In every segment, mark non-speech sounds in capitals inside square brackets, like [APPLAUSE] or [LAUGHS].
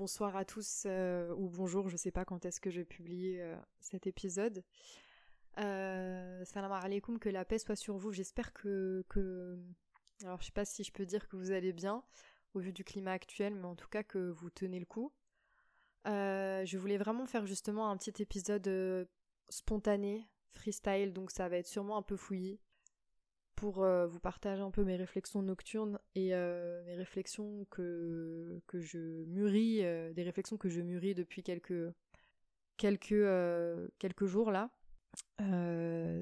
bonsoir à tous euh, ou bonjour, je sais pas quand est-ce que je vais publier euh, cet épisode. Euh, salam alaikum, que la paix soit sur vous. J'espère que. Alors, je sais pas si je peux dire que vous allez bien au vu du climat actuel, mais en tout cas que vous tenez le coup. je voulais vraiment faire justement un petit épisode spontané, freestyle, donc ça va être sûrement un peu fouillis pour euh, vous partager un peu mes réflexions nocturnes et euh, mes réflexions que, que je mûris, euh, des réflexions que je mûris depuis quelques, quelques, quelques jours là.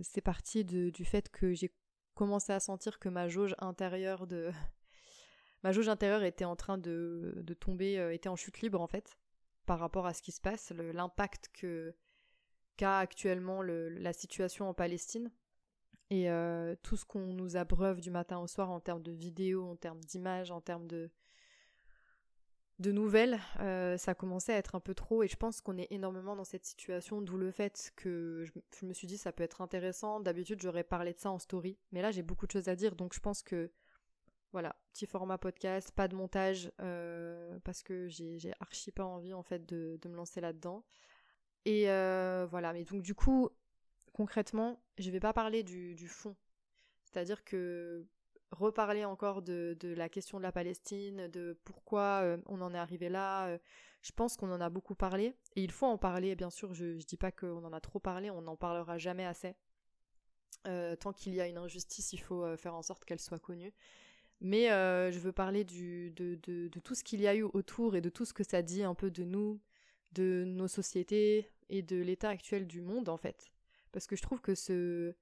c'est parti du fait que j'ai commencé à sentir que ma jauge intérieure de [LAUGHS] ma jauge intérieure était en train de, de tomber, était en chute libre en fait, par rapport à ce qui se passe, l'impact que qu'a actuellement le, la situation en Palestine et euh, tout ce qu'on nous abreuve du matin au soir en termes de vidéos, en termes d'images, en termes de, de nouvelles, euh, ça commençait à être un peu trop et je pense qu'on est énormément dans cette situation, d'où le fait que je, me suis dit ça peut être intéressant. D'habitude j'aurais parlé de ça en story, mais là j'ai beaucoup de choses à dire donc je pense que voilà, petit format podcast, pas de montage euh, parce que j'ai archi pas envie en fait de, de me lancer là-dedans. Et voilà, mais donc du coup concrètement, je ne vais pas parler du, fond. C'est-à-dire que reparler encore de, la question de la Palestine, de pourquoi euh, on en est arrivé là, euh, je pense qu'on en a beaucoup parlé. Et il faut en parler, bien sûr, je ne dis pas qu'on en a trop parlé, on n'en parlera jamais assez. Euh, tant qu'il y a une injustice, il faut faire en sorte qu'elle soit connue. Mais je veux parler de, de, tout ce qu'il y a eu autour et de tout ce que ça dit un peu de nous, de nos sociétés et de l'état actuel du monde en fait parce que je trouve que ce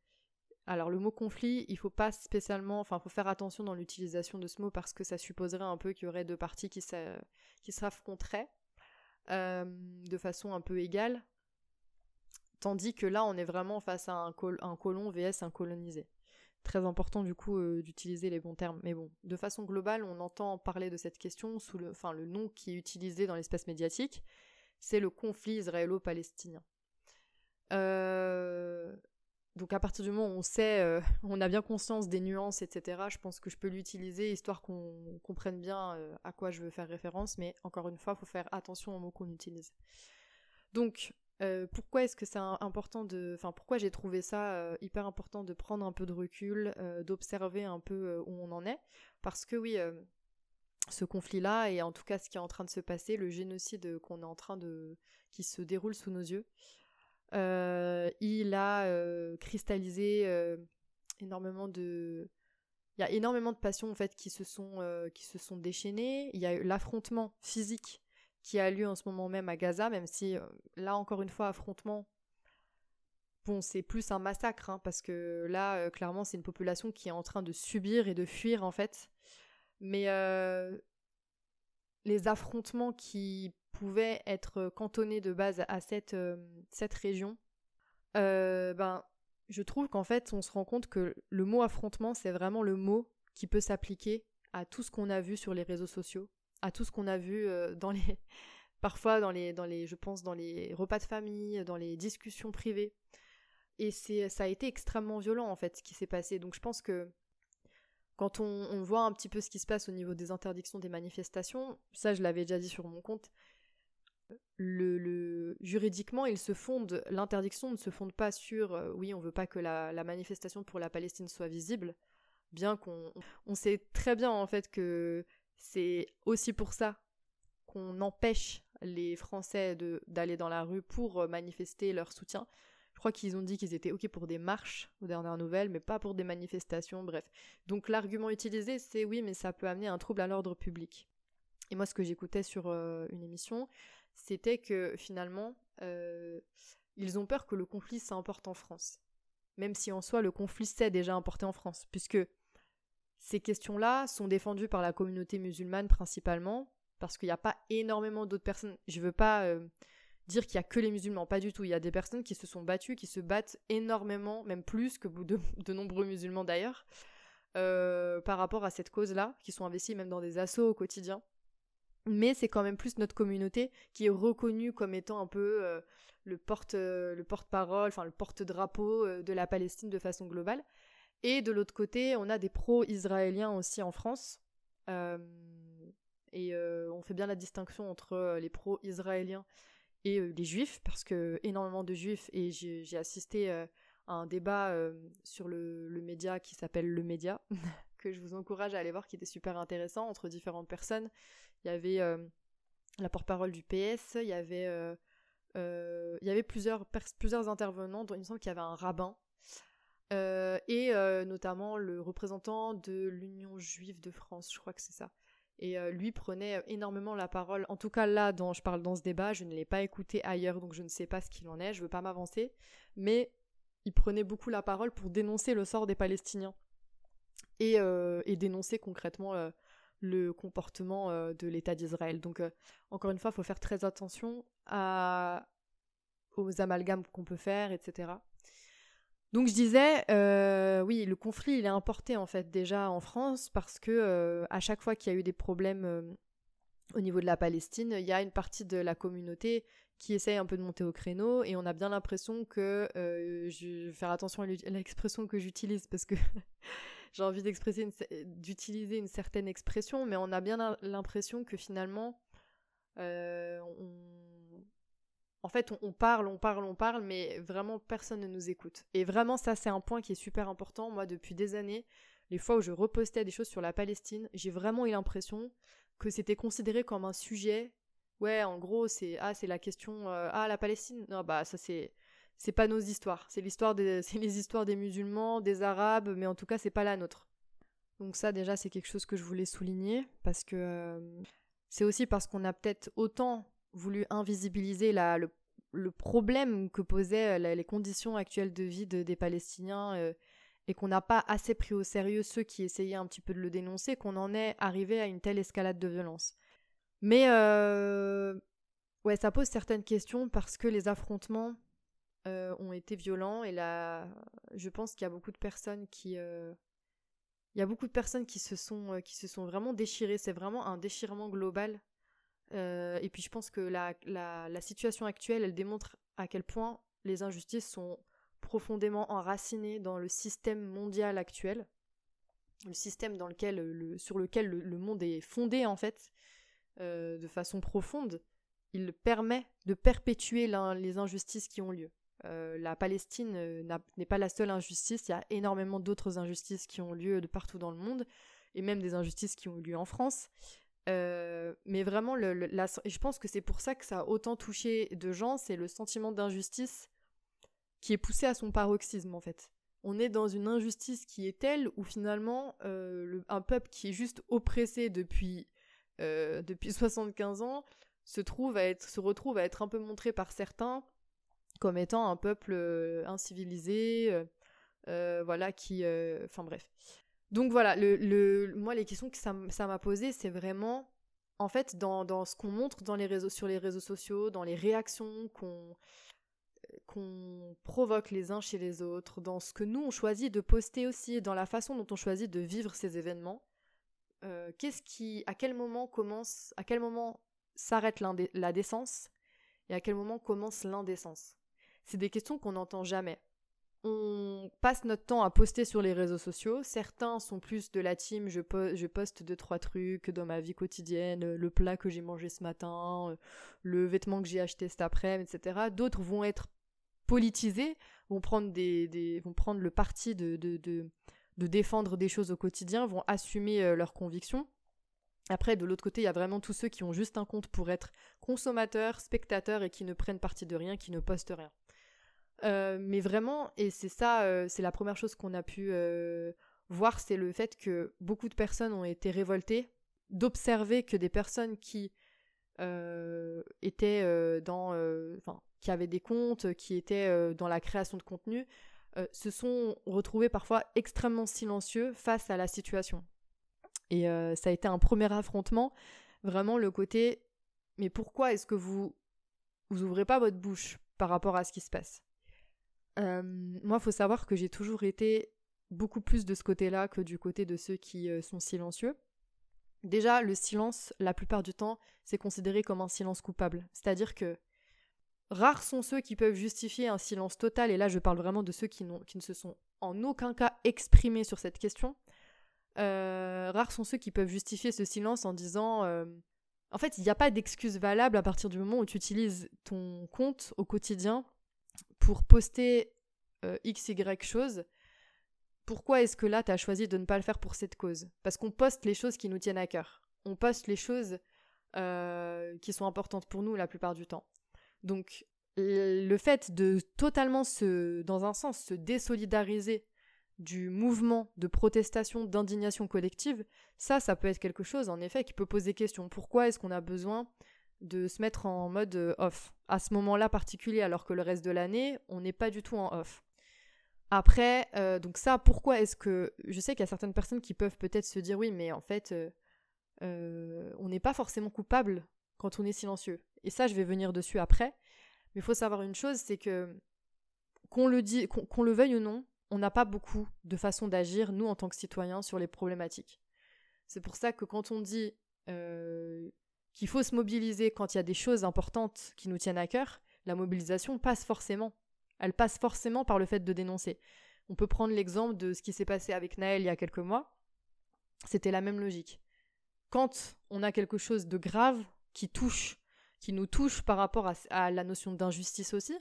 alors le mot conflit, il faut pas spécialement, enfin faut faire attention dans l'utilisation de ce mot parce que ça supposerait un peu qu'il y aurait deux parties qui, s'affronteraient euh, de façon un peu égale, tandis que là on est vraiment face à un, un colon vs un colonisé. Très important du coup euh, d'utiliser les bons termes, mais bon, de façon globale, on entend parler de cette question sous le, enfin le nom qui est utilisé dans l'espace médiatique, c'est le conflit israélo-palestinien. Euh, donc à partir du moment où on sait, euh, [LAUGHS] on a bien conscience des nuances, etc., je pense que je peux l'utiliser histoire qu'on comprenne bien euh, à quoi je veux faire référence, mais encore une fois, il faut faire attention aux mots qu'on utilise. Donc, pourquoi est-ce que c'est important de... Enfin, pourquoi j'ai trouvé ça hyper important de prendre un peu de recul, d'observer un peu où on en est? Parce que oui, ce conflit-là, et en tout cas ce qui est en train de se passer, le génocide qu'on est en train de... qui se déroule sous nos yeux, il a euh, cristallisé euh, énormément de il y a énormément de passions en fait qui se sont qui se sont déchaînées. Il y a l'affrontement physique qui a lieu en ce moment même à Gaza même si là encore une fois affrontement bon c'est plus un massacre hein, parce que là clairement c'est une population qui est en train de subir et de fuir en fait. Mais les affrontements qui pouvait être cantonné de base à cette, euh, cette région, euh, ben, je trouve qu'en fait, on se rend compte que le mot affrontement, c'est vraiment le mot qui peut s'appliquer à tout ce qu'on a vu sur les réseaux sociaux, à tout ce qu'on a vu euh, dans les, [LAUGHS] parfois dans les, dans les, je pense, dans les repas de famille, dans les discussions privées. Et ça a été extrêmement violent en fait ce qui s'est passé. Donc je pense que quand on, voit un petit peu ce qui se passe au niveau des interdictions des manifestations, ça je l'avais déjà dit sur mon compte, juridiquement, se l'interdiction ne se fonde pas sur, euh, oui, on veut pas que la, manifestation pour la Palestine soit visible, bien qu'on on sait très bien en fait que c'est aussi pour ça qu'on empêche les Français d'aller dans la rue pour euh, manifester leur soutien. Je crois qu'ils ont dit qu'ils étaient OK pour des marches aux dernières nouvelles, mais pas pour des manifestations, bref. Donc l'argument utilisé, c'est oui, mais ça peut amener un trouble à l'ordre public. Et moi, ce que j'écoutais sur euh, une émission, c'était que finalement, euh, ils ont peur que le conflit s'importe en France. Même si en soi, le conflit s'est déjà importé en France, puisque ces questions-là sont défendues par la communauté musulmane principalement, parce qu'il n'y a pas énormément d'autres personnes. Je ne veux pas euh, dire qu'il n'y a que les musulmans, pas du tout. Il y a des personnes qui se sont battues, qui se battent énormément, même plus que de, nombreux musulmans d'ailleurs, euh, par rapport à cette cause-là, qui sont investis même dans des assauts au quotidien mais c'est quand même plus notre communauté qui est reconnue comme étant un peu euh, le porte euh, le porte-parole, enfin le porte-drapeau euh, de la Palestine de façon globale. Et de l'autre côté, on a des pro-israéliens aussi en France. et on fait bien la distinction entre les pro-israéliens et les juifs, parce que énormément de juifs, et j'ai assisté à un débat sur le, le, média qui s'appelle Le Média, [LAUGHS] que je vous encourage à aller voir, qui était super intéressant entre différentes personnes. Il y avait la porte-parole du PS, il y avait, il y avait plusieurs, plusieurs intervenants, dont il me semble qu'il y avait un rabbin, et notamment le représentant de l'Union juive de France, je crois que c'est ça. Et euh, lui prenait énormément la parole. En tout cas, là, dont je parle dans ce débat, je ne l'ai pas écouté ailleurs, donc je ne sais pas ce qu'il en est, je ne veux pas m'avancer. Mais il prenait beaucoup la parole pour dénoncer le sort des Palestiniens et, euh, dénoncer concrètement euh, le comportement de l'État d'Israël. Donc, encore une fois, il faut faire très attention à... aux amalgames qu'on peut faire, etc. Donc je disais, euh, oui, le conflit il est importé en fait déjà en France parce que euh, à chaque fois qu'il y a eu des problèmes euh, au niveau de la Palestine, il y a une partie de la communauté qui essaye un peu de monter au créneau et on a bien l'impression que je vais faire attention à l'expression que j'utilise parce que [LAUGHS] j'ai envie d'utiliser une certaine expression, mais on a bien l'impression que finalement on en fait, on, parle, on parle, on parle, mais vraiment personne ne nous écoute. Et vraiment, ça, c'est un point qui est super important. Moi, depuis des années, les fois où je repostais des choses sur la Palestine, j'ai vraiment eu l'impression que c'était considéré comme un sujet. Ouais, en gros, c'est ah, c'est la question euh, ah la Palestine. Non, bah ça c'est c'est pas nos histoires. C'est l'histoire [LAUGHS] les histoires des musulmans, des arabes, mais en tout cas c'est pas la nôtre. Donc ça déjà c'est quelque chose que je voulais souligner parce que euh, c'est aussi parce qu'on a peut-être autant voulu invisibiliser le, problème que posaient euh, les conditions actuelles de vie des Palestiniens euh, et qu'on n'a pas assez pris au sérieux ceux qui essayaient un petit peu de le dénoncer, qu'on en est arrivé à une telle escalade de violence. Mais ouais, ça pose certaines questions parce que les affrontements ont été violents et là, je pense qu'il y a beaucoup de personnes qui il y a beaucoup de personnes qui se sont qui se sont vraiment déchirées. C'est vraiment un déchirement global euh, et puis je pense que la, la, situation actuelle, elle démontre à quel point les injustices sont profondément enracinées dans le système mondial actuel, le système dans lequel, le, sur lequel le, monde est fondé en fait, euh, de façon profonde. Il permet de perpétuer les injustices qui ont lieu. Euh, la Palestine n'est pas la seule injustice, il y a énormément d'autres injustices qui ont lieu de partout dans le monde, et même des injustices qui ont eu lieu en France. Euh, mais vraiment, je pense que c'est pour ça que ça a autant touché de gens, c'est le sentiment d'injustice qui est poussé à son paroxysme en fait. On est dans une injustice qui est telle où finalement euh, un peuple qui est juste oppressé depuis, euh, depuis [LAUGHS] 75 ans se, trouve à se retrouve à être un peu montré par certains comme étant un peuple incivilisé, voilà, qui... Enfin bref. Donc voilà, moi les questions que ça m'a posé, c'est vraiment, en fait, dans, ce qu'on montre dans les réseaux, sur les réseaux sociaux, dans les réactions qu'on provoque les uns chez les autres, dans ce que nous on choisit de poster aussi, dans la façon dont on choisit de vivre ces événements. Euh, qu'est-ce qui, à quel moment commence, à quel moment s'arrête la décence et à quel moment commence l'indécence C'est des questions qu'on n'entend jamais on passe notre temps à poster sur les réseaux sociaux. Certains sont plus de la team, je, poste deux, trois trucs dans ma vie quotidienne, euh, le plat que j'ai mangé ce matin, euh, le vêtement que j'ai acheté cet après-midi, etc. D'autres vont être politisés, vont prendre, des, vont prendre le parti de, de, de, défendre des choses au quotidien, vont assumer euh, leurs convictions. Après, de l'autre côté, il y a vraiment tous ceux qui ont juste un compte pour être consommateurs, spectateurs et qui ne prennent parti de rien, qui ne postent rien. Euh, mais vraiment, et c'est ça, euh, c'est la première chose qu'on a pu euh, voir, c'est le fait que beaucoup de personnes ont été révoltées d'observer que des personnes qui étaient dans, qui avaient des comptes, qui étaient dans la création de contenu, se sont retrouvées parfois extrêmement silencieux face à la situation. Et ça a été un premier affrontement, vraiment le côté, mais pourquoi est-ce que vous vous ouvrez pas votre bouche par rapport à ce qui se passe? Euh, moi, il faut savoir que j'ai toujours été beaucoup plus de ce côté-là que du côté de ceux qui euh, sont silencieux. Déjà, le silence, la plupart du temps, c'est considéré comme un silence coupable. C'est-à-dire que rares sont ceux qui peuvent justifier un silence total, et là je parle vraiment de ceux qui, qui ne se sont en aucun cas exprimés sur cette question. euh, rares sont ceux qui peuvent justifier ce silence en disant en fait, il n'y a pas d'excuse valable à partir du moment où tu utilises ton compte au quotidien pour poster euh, x, y chose. Pourquoi est-ce que là, tu as choisi de ne pas le faire pour cette cause? Parce qu'on poste les choses qui nous tiennent à cœur. On poste les choses qui sont importantes pour nous la plupart du temps. Donc, le fait de totalement se, dans un sens, se désolidariser du mouvement de protestation, d'indignation collective, ça, ça peut être quelque chose, en effet, qui peut poser question. Pourquoi est-ce qu'on a besoin de se mettre en mode euh, off à ce moment-là particulier, alors que le reste de l'année, on n'est pas du tout en off Après, euh, donc ça, pourquoi est-ce que... Je sais qu'il y a certaines personnes qui peuvent peut-être se dire, oui, mais en fait, euh, on n'est pas forcément coupable quand on est silencieux. Et ça, je vais venir dessus après. Mais il faut savoir une chose, c'est que qu'on le, dit, qu'on le veuille ou non, on n'a pas beaucoup de façons d'agir, nous, en tant que citoyens, sur les problématiques. C'est pour ça que quand on dit qu'il faut se mobiliser quand il y a des choses importantes qui nous tiennent à cœur, la mobilisation passe forcément. Elle passe forcément par le fait de dénoncer. On peut prendre l'exemple de ce qui s'est passé avec Naël il y a quelques mois. C'était la même logique. Quand on a quelque chose de grave qui touche, qui nous touche par rapport à la notion d'injustice aussi,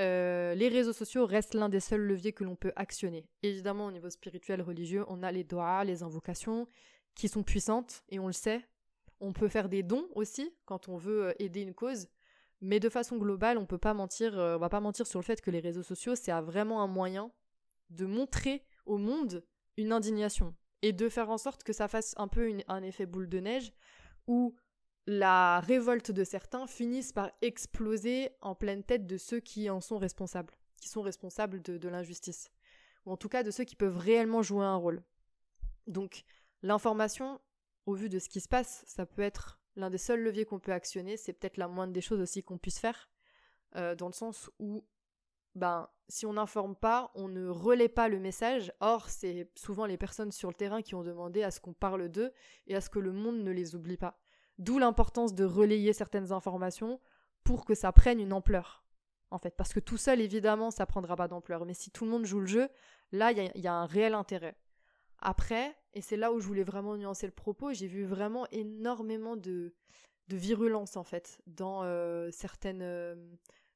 euh, les réseaux sociaux restent l'un des seuls leviers que l'on peut actionner. Évidemment, au niveau spirituel, religieux, on a les doigts, les invocations, qui sont puissantes, et on le sait. On peut faire des dons aussi, quand on veut euh, aider une cause. Mais de façon globale, on peut pas mentir, euh, on va pas mentir sur le fait que les réseaux sociaux, c'est vraiment un moyen de montrer au monde une indignation. Et de faire en sorte que ça fasse un peu un effet boule de neige, où la révolte de certains finisse par exploser en pleine tête de ceux qui en sont responsables, qui sont responsables de, l'injustice, ou en tout cas de ceux qui peuvent réellement jouer un rôle. Donc l'information, au vu de ce qui se passe, ça peut être l'un des seuls leviers qu'on peut actionner, c'est peut-être la moindre des choses aussi qu'on puisse faire, euh, dans le sens où ben, si on n'informe pas, on ne relaie pas le message. Or, c'est souvent les personnes sur le terrain qui ont demandé à ce qu'on parle d'eux et à ce que le monde ne les oublie pas. D'où l'importance de relayer certaines informations pour que ça prenne une ampleur. En fait, parce que tout seul, évidemment, ça prendra pas d'ampleur. Mais si tout le monde joue le jeu, là, il y, a un réel intérêt. Après, et c'est là où je voulais vraiment nuancer le propos, j'ai vu vraiment énormément de, virulence, en fait, dans euh, certaines euh,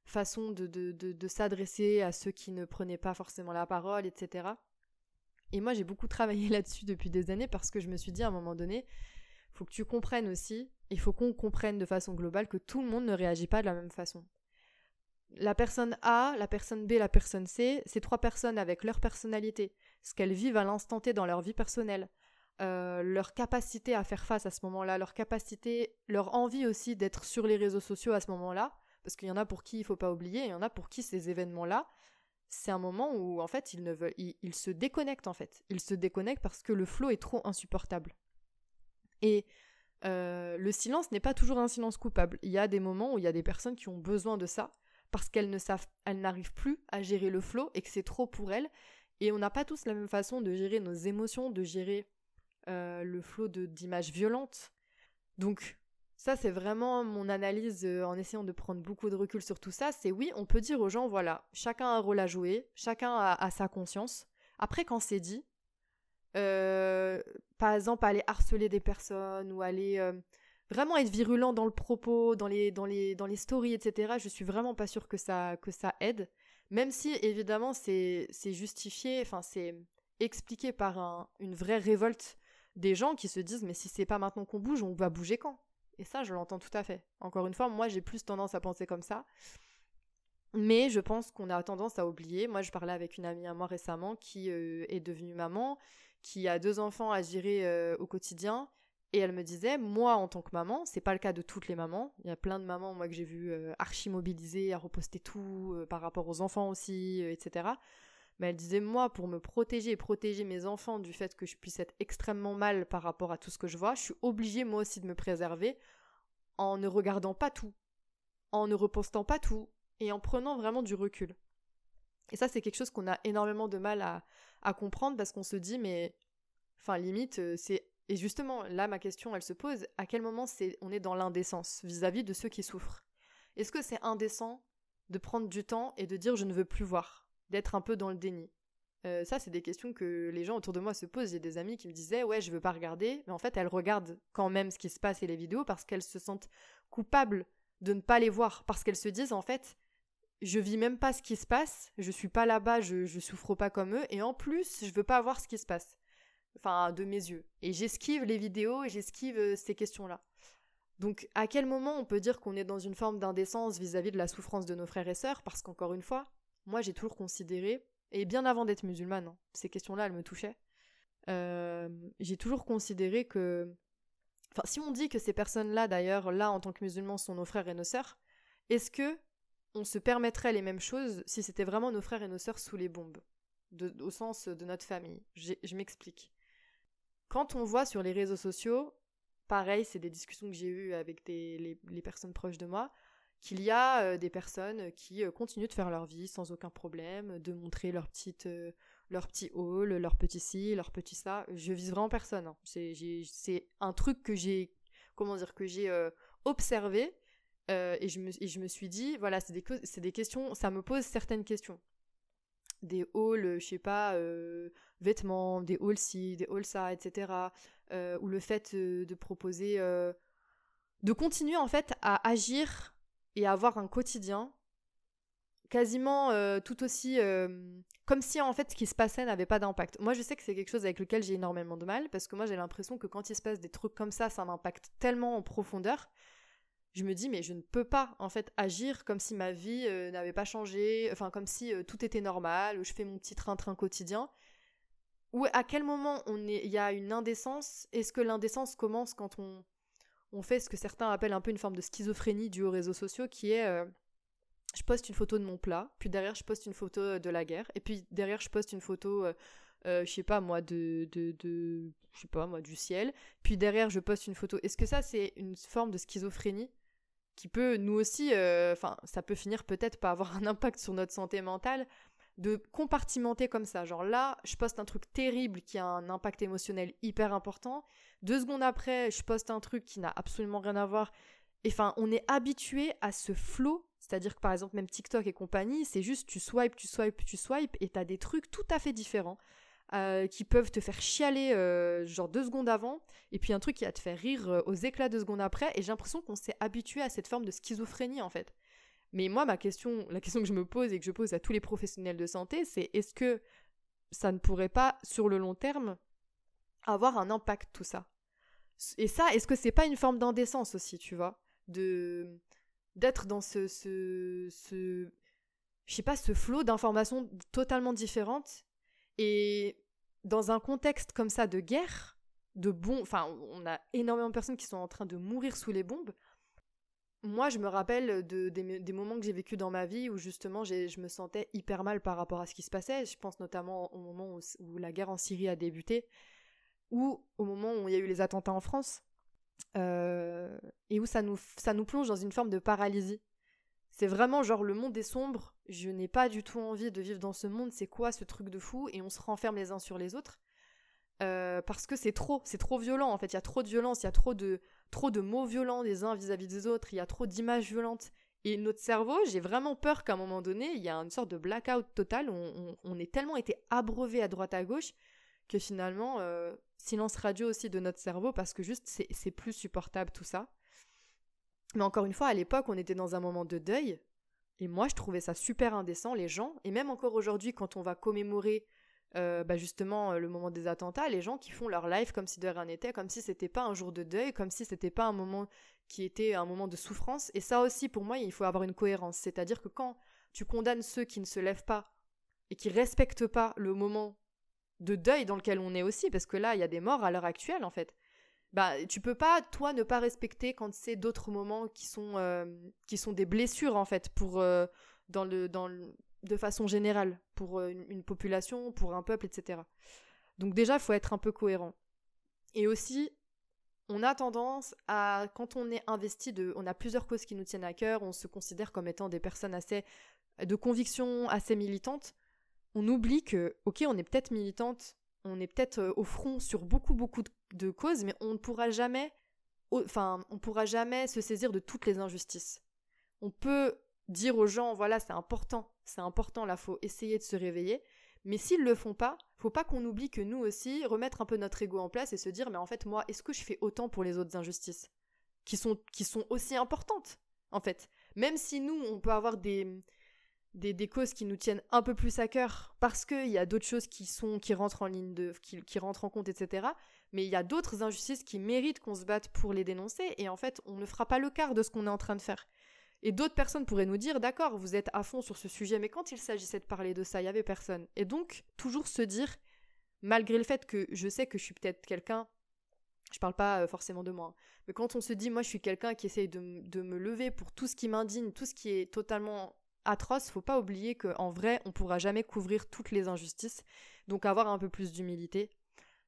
façons de s'adresser à ceux qui ne prenaient pas forcément la parole, etc. Et moi, j'ai beaucoup travaillé [LAUGHS] là-dessus depuis des années parce que je me suis dit à un moment donné, faut que tu comprennes aussi, il faut qu'on comprenne de façon globale que tout le monde ne réagit pas de la même façon. La personne A, la personne B, la personne C, ces trois personnes avec leur personnalité, ce qu'elles vivent à l'instant T dans leur vie personnelle, euh, leur capacité à faire face à ce moment-là, leur capacité, leur envie aussi d'être sur les réseaux sociaux à ce moment-là, parce qu'il y en a pour qui il faut pas oublier, il y en a pour qui ces événements-là, c'est un moment où en fait ils ne se déconnectent en fait, ils se déconnectent parce que le flot est trop insupportable. Et euh, le silence n'est pas toujours un silence coupable. Il y a des moments où il y a des personnes qui ont besoin de ça parce qu'elles ne savent, elles n'arrivent plus à gérer le flot et que c'est trop pour elles. Et on n'a pas tous la même façon de gérer nos émotions, de gérer euh, le flot d'images violentes. Donc ça, c'est vraiment mon analyse euh, en essayant de prendre beaucoup de recul sur tout ça. C'est oui, on peut dire aux gens, voilà, chacun a un rôle à jouer, chacun a sa conscience. Après, quand c'est dit, euh, par exemple, aller harceler des personnes ou aller vraiment être virulent dans le propos, dans les, dans les, dans les stories, etc. Je suis vraiment pas sûre que ça, que ça aide. Même si, évidemment, c'est justifié, enfin, c'est expliqué par une vraie révolte des gens qui se disent mais si c'est pas maintenant qu'on bouge, on va bouger quand? Et ça, je l'entends tout à fait. Encore une fois, moi, j'ai plus tendance à penser comme ça. Mais je pense qu'on a tendance à oublier. Moi, je parlais avec une amie à moi récemment qui euh, est devenue maman qui a deux enfants à gérer euh, au quotidien. Et elle me disait, moi en tant que maman, c'est pas le cas de toutes les mamans. Il y a plein de mamans, moi, que j'ai vu euh, archi mobilisées à reposter tout euh, par rapport aux enfants aussi, etc. Mais elle disait, moi, pour me protéger et protéger mes enfants du fait que je puisse être extrêmement mal par rapport à tout ce que je vois, je suis obligée, moi aussi, de me préserver en ne regardant pas tout, en ne repostant pas tout et en prenant vraiment du recul. Et ça, c'est quelque chose qu'on a énormément de mal à, à comprendre parce qu'on se dit, mais, enfin, limite, euh, c'est. Et justement, là, ma question, elle se pose à quel moment on est dans l'indécence vis-à-vis de ceux qui souffrent? Est-ce que c'est indécent de prendre du temps et de dire je ne veux plus voir, d'être un peu dans le déni? Euh, ça, c'est des questions que les gens autour de moi se posent. J'ai des amis qui me disaient Ouais, je veux pas regarder. Mais en fait, elles regardent quand même ce qui se passe et les vidéos parce qu'elles se sentent coupables de ne pas les voir. Parce qu'elles se disent En fait, je vis même pas ce qui se passe. Je suis pas là-bas, je, je souffre pas comme eux. Et en plus, je veux pas voir ce qui se passe. Enfin, de mes yeux. Et j'esquive les vidéos et j'esquive euh, ces questions-là. Donc, à quel moment on peut dire qu'on est dans une forme d'indécence vis-à-vis de la souffrance de nos frères et sœurs? Parce qu'encore une fois, moi j'ai toujours considéré et bien avant d'être musulmane, hein, ces questions-là, elles me touchaient. Euh, j'ai toujours considéré que. Enfin, si on dit que ces personnes-là, d'ailleurs, là, en tant que musulmans, sont nos frères et nos sœurs, est-ce que on se permettrait les mêmes choses si c'était vraiment nos frères et nos sœurs sous les bombes? Au sens de notre famille. Je m'explique. Quand on voit sur les réseaux sociaux, pareil, c'est des discussions que j'ai eues avec les, personnes proches de moi, qu'il y a euh, des personnes qui euh, continuent de faire leur vie sans aucun problème, de montrer leur petite euh, leur petit haul, leur petit ci, leur petit ça. Je vise vraiment personne. Hein. C'est un truc que j'ai comment dire que j'ai observé et je me suis dit voilà c'est des questions ça me pose certaines questions. Des hauls, je sais pas, vêtements, des hauls ci, des hauls ça, etc. ou le fait de proposer de continuer en fait à agir et avoir un quotidien quasiment euh, tout aussi euh, comme si en fait ce qui se passait n'avait pas d'impact. Moi je sais que c'est quelque chose avec lequel j'ai énormément de mal parce que moi j'ai l'impression que quand il se passe des trucs comme ça, ça impact tellement en profondeur. Je me dis mais je ne peux pas en fait agir comme si ma vie euh, n'avait pas changé, enfin comme si tout était normal, je fais mon petit train-train quotidien. Ou à quel moment on est il y a une indécence? Est-ce que l'indécence commence quand on on fait ce que certains appellent un peu une forme de schizophrénie due aux réseaux sociaux, qui est euh, je poste une photo de mon plat, puis derrière je poste une photo euh, de la guerre, et puis derrière je poste une photo, euh, je sais pas moi, de, de, je sais pas moi, du ciel, puis derrière je poste une photo. Est-ce que ça c'est une forme de schizophrénie? Qui peut nous aussi, enfin ça peut finir peut-être par avoir [LAUGHS] un impact sur notre santé mentale, de compartimenter comme ça. Genre là, je poste un truc terrible qui a un impact émotionnel hyper important. Deux secondes après, je poste un truc qui n'a absolument rien à voir. Enfin, on est habitué à ce flow. C'est-à-dire que par exemple, même TikTok et compagnie, c'est juste tu swipes, tu swipes, tu swipes, et t'as des trucs tout à fait différents. Euh, qui peuvent te faire chialer euh, genre deux secondes avant, et puis un truc qui va te faire rire euh, aux éclats deux secondes après, et j'ai l'impression qu'on s'est habitué à cette forme de schizophrénie en fait. Mais moi, ma question, la question que je me pose et que je pose à tous les professionnels de santé, c'est est-ce que ça ne pourrait pas, sur le long terme, avoir un impact tout ça? Et ça, est-ce que c'est pas une forme d'indécence aussi, tu vois? De d'être dans ce, ce, je sais pas, ce flot d'informations totalement différentes et dans un contexte comme ça de guerre, de bon, enfin, on a énormément de personnes qui sont en train de mourir sous les bombes moi, je me rappelle de, des, moments que j'ai vécu dans ma vie où justement je me sentais hyper mal par rapport à ce qui se passait. Je pense notamment au moment où, la guerre en Syrie a débuté, ou au moment où il y a eu les attentats en France, euh, et où ça nous, ça nous plonge dans une forme de paralysie. C'est vraiment genre le monde est sombre, je n'ai pas du tout envie de vivre dans ce monde, c'est quoi ce truc de fou Et on se renferme les uns sur les autres. Euh, parce que c'est trop, c'est trop violent en fait, il y a trop de violence, il y a trop de, trop de mots violents des uns vis-à-vis des autres, il y a trop d'images violentes. Et notre cerveau, j'ai vraiment peur qu'à un moment donné, il y a une sorte de blackout total, on, on, est tellement été abreuvé à droite à gauche que finalement, euh, silence radio aussi de notre cerveau, parce que juste, c'est plus supportable tout ça. Mais encore une fois, à l'époque, on était dans un moment de deuil, et moi, je trouvais ça super indécent, les gens, et même encore aujourd'hui, quand on va commémorer euh, bah justement le moment des attentats, les gens qui font leur live comme si de rien n'était, comme si c'était pas un jour de deuil, comme si c'était pas un moment qui était un moment de souffrance. Et ça aussi, pour moi, il faut avoir une cohérence. C'est-à-dire que quand tu condamnes ceux qui ne se lèvent pas et qui respectent pas le moment de deuil dans lequel on est aussi, parce que là, il y a des morts à l'heure actuelle, en fait. Bah, tu peux pas, toi, ne pas respecter quand c'est d'autres moments qui sont, euh, qui sont des blessures, en fait, pour, dans, le, dans, le, de façon générale pour euh, une, population, pour un peuple, etc. Donc déjà, faut être un peu cohérent. Et aussi, on a tendance à, quand on est investi de, on a plusieurs causes qui nous tiennent à cœur, on se considère comme étant des personnes assez de conviction assez militantes, on oublie que, ok, on est peut-être militante, on est peut-être euh, au front sur beaucoup beaucoup de, causes, mais on ne pourra jamais, enfin, on pourra jamais se saisir de toutes les injustices. On peut dire aux gens, voilà, c'est important, c'est important, là, faut essayer de se réveiller. Mais s'ils le font pas, faut pas qu'on oublie que nous aussi, remettre un peu notre ego en place et se dire, mais en fait, moi, est-ce que je fais autant pour les autres injustices qui sont, qui sont aussi importantes, en fait? Même si nous, on peut avoir des, des, causes qui nous tiennent un peu plus à cœur parce qu'il y a d'autres choses qui, sont, qui rentrent en ligne de, qui, rentrent en compte, etc. Mais il y a d'autres injustices qui méritent qu'on se batte pour les dénoncer et en fait, on ne fera pas le quart de ce qu'on est en train de faire. Et d'autres personnes pourraient nous dire, d'accord, vous êtes à fond sur ce sujet, mais quand il s'agissait de parler de ça, il y avait personne. Et donc, toujours se dire, malgré le fait que je sais que je suis peut-être quelqu'un, je parle pas euh, forcément de moi, hein, mais quand on se dit, moi je suis quelqu'un qui essaye de, me lever pour tout ce qui m'indigne, tout ce qui est totalement atroce, faut pas oublier qu'en vrai, on pourra jamais couvrir toutes les injustices, donc avoir un peu plus d'humilité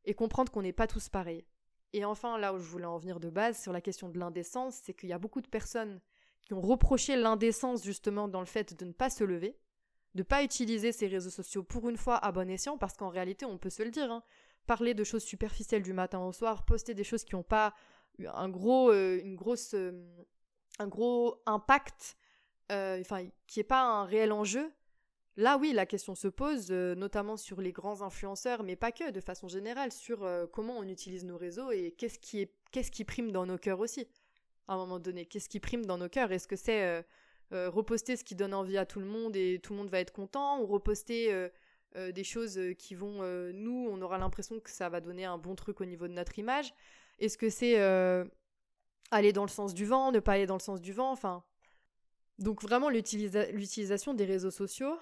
et comprendre qu'on n'est pas tous pareils. Et enfin, là où je voulais en venir de base, sur la question de l'indécence, c'est qu'il y a beaucoup de personnes qui ont reproché l'indécence justement dans le fait de ne pas se lever, de pas utiliser ces réseaux sociaux pour une fois à bon escient, parce qu'en réalité, on peut se le dire, hein, parler de choses superficielles du matin au soir, poster des choses qui n'ont pas un gros, euh, une grosse, euh, un gros impact, euh, enfin, qui n'est pas un réel enjeu. Là, oui, la question se pose, notamment sur les grands influenceurs, mais pas que, de façon générale, sur comment on utilise nos réseaux et qu'est-ce qui, est, qu'est-ce qui prime dans nos cœurs aussi. À un moment donné Qu'est-ce qui prime dans nos cœurs? Est-ce que c'est euh, euh, reposter ce qui donne envie à tout le monde et tout le monde va être content ou reposter euh, des choses qui vont nous on aura l'impression que ça va donner un bon truc au niveau de notre image? Est-ce que c'est aller dans le sens du vent, ne pas aller dans le sens du vent? Enfin, donc vraiment l'utilisation des réseaux sociaux,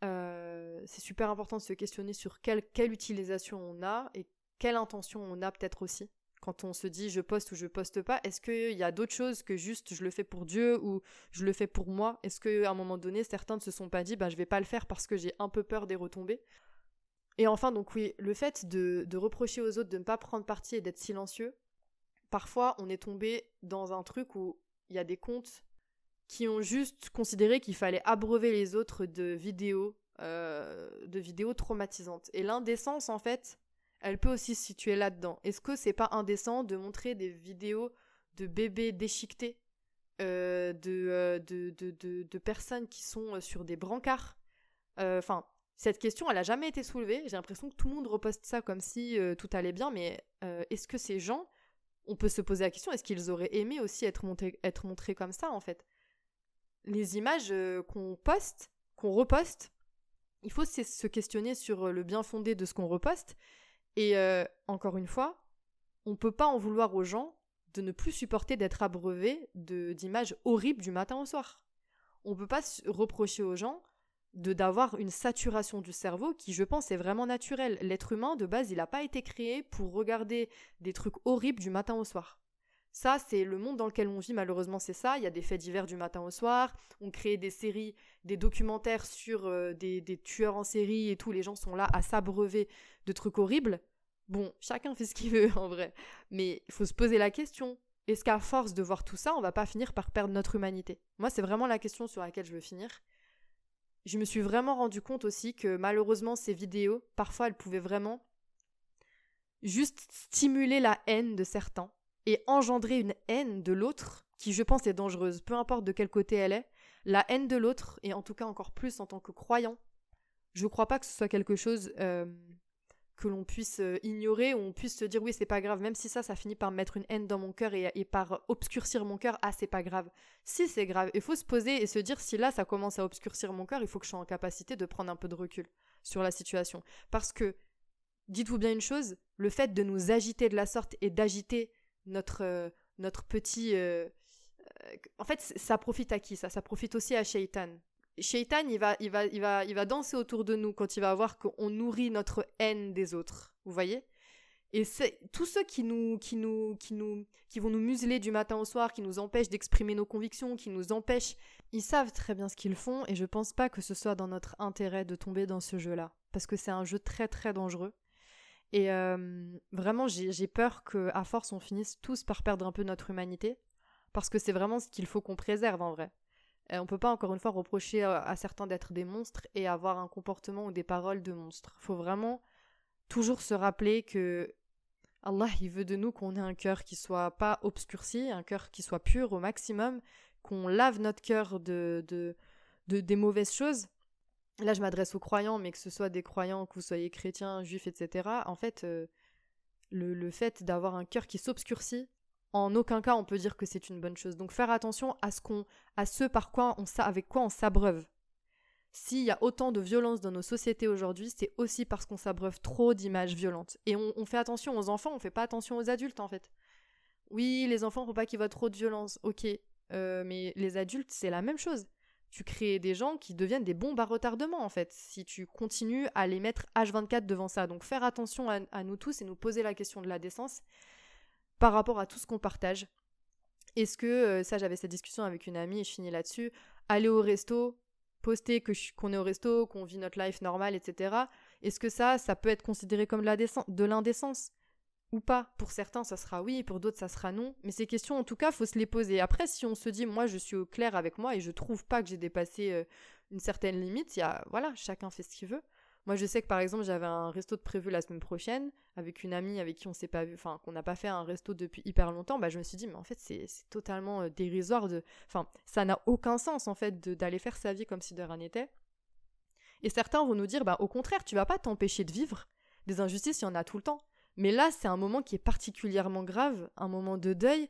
c'est super important de se questionner sur quelle, quelle utilisation on a et quelle intention on a peut-être aussi. Quand on se dit je poste ou je poste pas, est-ce qu'il y a d'autres choses que juste je le fais pour Dieu ou je le fais pour moi? Est-ce qu'à un moment donné, certains ne se sont pas dit bah, je vais pas le faire parce que j'ai un peu peur des retombées? Et enfin, donc oui, le fait de, de reprocher aux autres de ne pas prendre parti et d'être silencieux, parfois on est tombé dans un truc où il y a des comptes qui ont juste considéré qu'il fallait abreuver les autres de vidéos, euh, de vidéos traumatisantes. Et l'indécence, en fait, elle peut aussi se situer là-dedans. Est-ce que c'est pas indécent de montrer des vidéos de bébés déchiquetés, euh, euh, de, de, de, personnes qui sont sur des brancards? Enfin, cette question, elle a jamais été soulevée. J'ai l'impression que tout le monde reposte ça comme si tout allait bien, mais est-ce que ces gens, on peut se poser la question, est-ce qu'ils auraient aimé aussi être, être montrés comme ça, en fait? Les images qu'on poste, qu'on reposte, il faut se questionner sur le bien fondé de ce qu'on reposte et euh, encore une fois, on ne peut pas en vouloir aux gens de ne plus supporter d'être abreuvés d'images horribles du matin au soir. On ne peut pas reprocher aux gens d'avoir une saturation du cerveau qui, je pense, est vraiment naturelle. L'être humain, de base, il n'a pas été créé pour regarder des trucs horribles du matin au soir. Ça, c'est le monde dans lequel on vit, malheureusement, c'est ça. Il y a des faits divers du matin au soir. On crée des séries, des documentaires sur euh, des, tueurs en série et tout. Les gens sont là à s'abreuver de trucs horribles. Bon, chacun fait ce qu'il veut [LAUGHS] en vrai, mais il faut se poser la question. Est-ce qu'à force de voir tout ça, on va pas finir par perdre notre humanité? Moi, c'est vraiment la question sur laquelle je veux finir. Je me suis vraiment rendu compte aussi que malheureusement, ces vidéos, parfois, elles pouvaient vraiment juste stimuler la haine de certains et engendrer une haine de l'autre qui, je pense, est dangereuse, peu importe de quel côté elle est. La haine de l'autre, et en tout cas encore plus en tant que croyant, je ne crois pas que ce soit quelque chose euh, que l'on puisse euh, ignorer, ou on puisse se dire oui c'est pas grave, même si ça ça finit par mettre une haine dans mon cœur et, par obscurcir mon cœur, ah c'est pas grave. Si c'est grave, il faut se poser et se dire si là ça commence à obscurcir mon cœur, il faut que je sois en capacité de prendre un peu de recul sur la situation. Parce que, dites-vous bien une chose, le fait de nous agiter de la sorte et d'agiter notre, euh, notre petit... Euh, en fait, ça profite à qui ça? Ça profite aussi à Shaitan. Shaitan, il va, il, va, il, va, il va danser autour de nous quand il va voir qu'on nourrit notre haine des autres. Vous voyez? Et c'est tous ceux qui nous, qui nous, qui nous, qui vont nous museler du matin au soir, qui nous empêchent d'exprimer nos convictions, qui nous empêchent, ils savent très bien ce qu'ils font et je pense pas que ce soit dans notre intérêt de tomber dans ce jeu-là parce que c'est un jeu très très dangereux. Et euh, vraiment, j'ai peur qu'à force, on finisse tous par perdre un peu notre humanité parce que c'est vraiment ce qu'il faut qu'on préserve en vrai. On on peut pas encore une fois reprocher à, certains d'être des monstres et avoir un comportement ou des paroles de monstres. Faut vraiment toujours se rappeler que Allah il veut de nous qu'on ait un cœur qui soit pas obscurci, un cœur qui soit pur au maximum, qu'on lave notre cœur de, de, des mauvaises choses là je m'adresse aux croyants, mais que ce soit des croyants, que vous soyez chrétiens, juifs, etc., en fait, euh, le, fait d'avoir un cœur qui s'obscurcit, en aucun cas on peut dire que c'est une bonne chose. Donc faire attention à ce qu'on, à ce par quoi on, avec quoi on s'abreuve. S'il y a autant de violence dans nos sociétés aujourd'hui, c'est aussi parce qu'on s'abreuve trop d'images violentes. Et on, fait attention aux enfants, on fait pas attention aux adultes en fait. Oui, les enfants, faut pas qu'il y ait trop de violence, ok. Euh, mais les adultes, c'est la même chose. Tu crées des gens qui deviennent des bombes à retardement, en fait, si tu continues à les mettre H24 devant ça. Donc faire attention à, nous tous et nous poser la question de la décence par rapport à tout ce qu'on partage. Est-ce que, euh, ça j'avais cette discussion avec une amie et je finis là-dessus, aller au resto, poster qu'on est au resto, qu'on vit notre life normale, etc. Est-ce que ça, ça peut être considéré comme de l'indécence? Ou pas. Pour certains, ça sera oui, pour d'autres, ça sera non. Mais ces questions, en tout cas, faut se les poser. Après, si on se dit, moi, je suis au clair avec moi et je trouve pas que j'ai dépassé euh, une certaine limite, il y a, voilà, chacun fait ce qu'il veut. Moi, je sais que par exemple, j'avais un resto de prévu la semaine prochaine avec une amie avec qui on s'est pas vu, enfin, qu'on n'a pas fait un resto depuis hyper longtemps. Bah, je me suis dit, mais en fait, c'est totalement euh, dérisoire de, enfin, ça n'a aucun sens en fait d'aller faire sa vie comme si de rien n'était. Et certains vont nous dire, bah, au contraire, tu vas pas t'empêcher de vivre. Des injustices, il y en a tout le temps. Mais là, c'est un moment qui est particulièrement grave, un moment de deuil.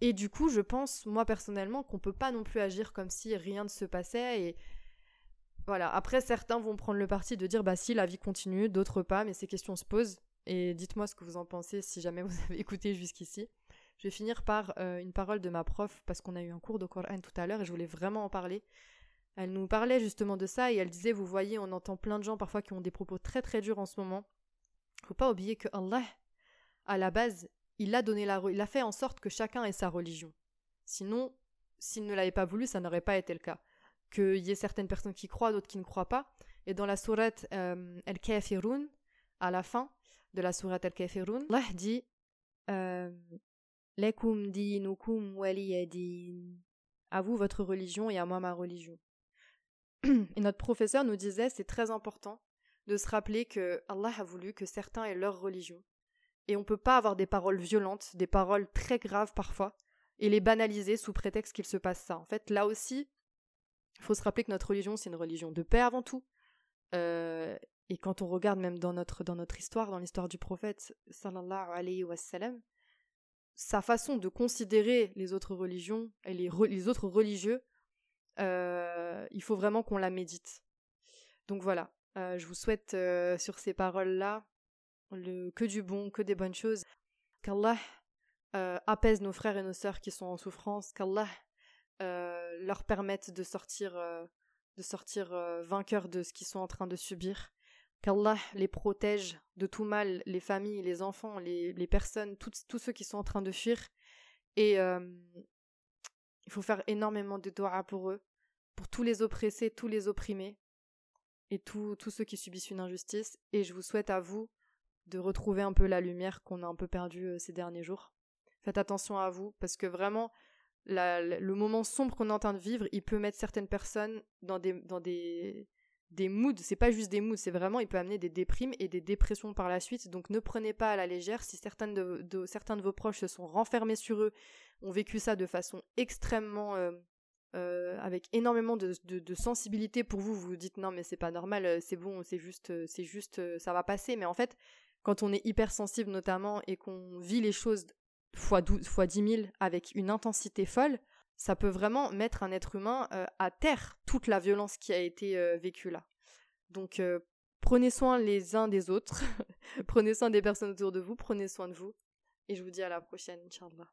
Et du coup, je pense, moi personnellement, qu'on peut pas non plus agir comme si rien ne se passait. Et voilà. Après, certains vont prendre le parti de dire, bah si, la vie continue, d'autres pas, mais ces questions se posent. Et dites-moi ce que vous en pensez si jamais vous [LAUGHS] avez écouté jusqu'ici. Je vais finir par euh, une parole de ma prof, parce qu'on a eu un cours de Coran tout à l'heure et je voulais vraiment en parler. Elle nous parlait justement de ça et elle disait, vous voyez, on entend plein de gens parfois qui ont des propos très très durs en ce moment faut pas oublier que Allah, à la base, il a donné la, il a fait en sorte que chacun ait sa religion. Sinon, s'il ne l'avait pas voulu, ça n'aurait pas été le cas. Qu'il y ait certaines personnes qui croient, d'autres qui ne croient pas. Et dans la sourate euh, Al-Kafirun, à la fin de la sourate Al-Kafirun, Allah dit euh. À vous votre religion et à moi ma religion. [CLEARS THROAT] Et notre professeur nous disait c'est très important de se rappeler que Allah a voulu que certains aient leur religion. Et on ne peut pas avoir des paroles violentes, des paroles très graves parfois, et les banaliser sous prétexte qu'il se passe ça. En fait, là aussi, il faut se rappeler que notre religion, c'est une religion de paix avant tout. Euh, et quand on regarde même dans notre, dans notre histoire, dans l'histoire du prophète, sallallahu alayhi sa façon de considérer les autres religions et les, les autres religieux, euh, il faut vraiment qu'on la médite. Donc voilà, euh, je vous souhaite euh, sur ces paroles-là que du bon, que des bonnes choses. Qu'Allah euh, apaise nos frères et nos sœurs qui sont en souffrance, qu'Allah leur permette de sortir, de sortir vainqueurs de ce qu'ils sont en train de subir, qu'Allah les protège de tout mal, les familles, les enfants, les, les personnes, tous ceux qui sont en train de fuir. Et il faut faire énormément de doigts pour eux, pour tous les oppressés, tous les opprimés, et tous ceux qui subissent une injustice. Et je vous souhaite à vous de retrouver un peu la lumière qu'on a un peu perdue euh, ces derniers jours. Faites attention à vous, parce que vraiment, le moment sombre qu'on est en train de vivre, il peut mettre certaines personnes dans des, dans des, des. C'est pas juste des moods, c'est vraiment, il peut amener des déprimes et des dépressions par la suite. Donc ne prenez pas à la légère. Si certains de vos proches se sont renfermés sur eux, ont vécu ça de façon extrêmement euh, euh, avec énormément de, sensibilité pour vous, vous vous dites non mais c'est pas normal, euh, c'est bon, c'est juste, euh, c'est juste, ça va passer. Mais en fait, quand on est hypersensible notamment et qu'on vit les choses fois, 12, fois 10 000 avec une intensité folle, ça peut vraiment mettre un être humain à terre toute la violence qui a été vécue là. Donc prenez soin les uns des autres, [LAUGHS] prenez soin des personnes autour de vous, prenez soin de vous. Et je vous dis à la prochaine, Inch'Allah.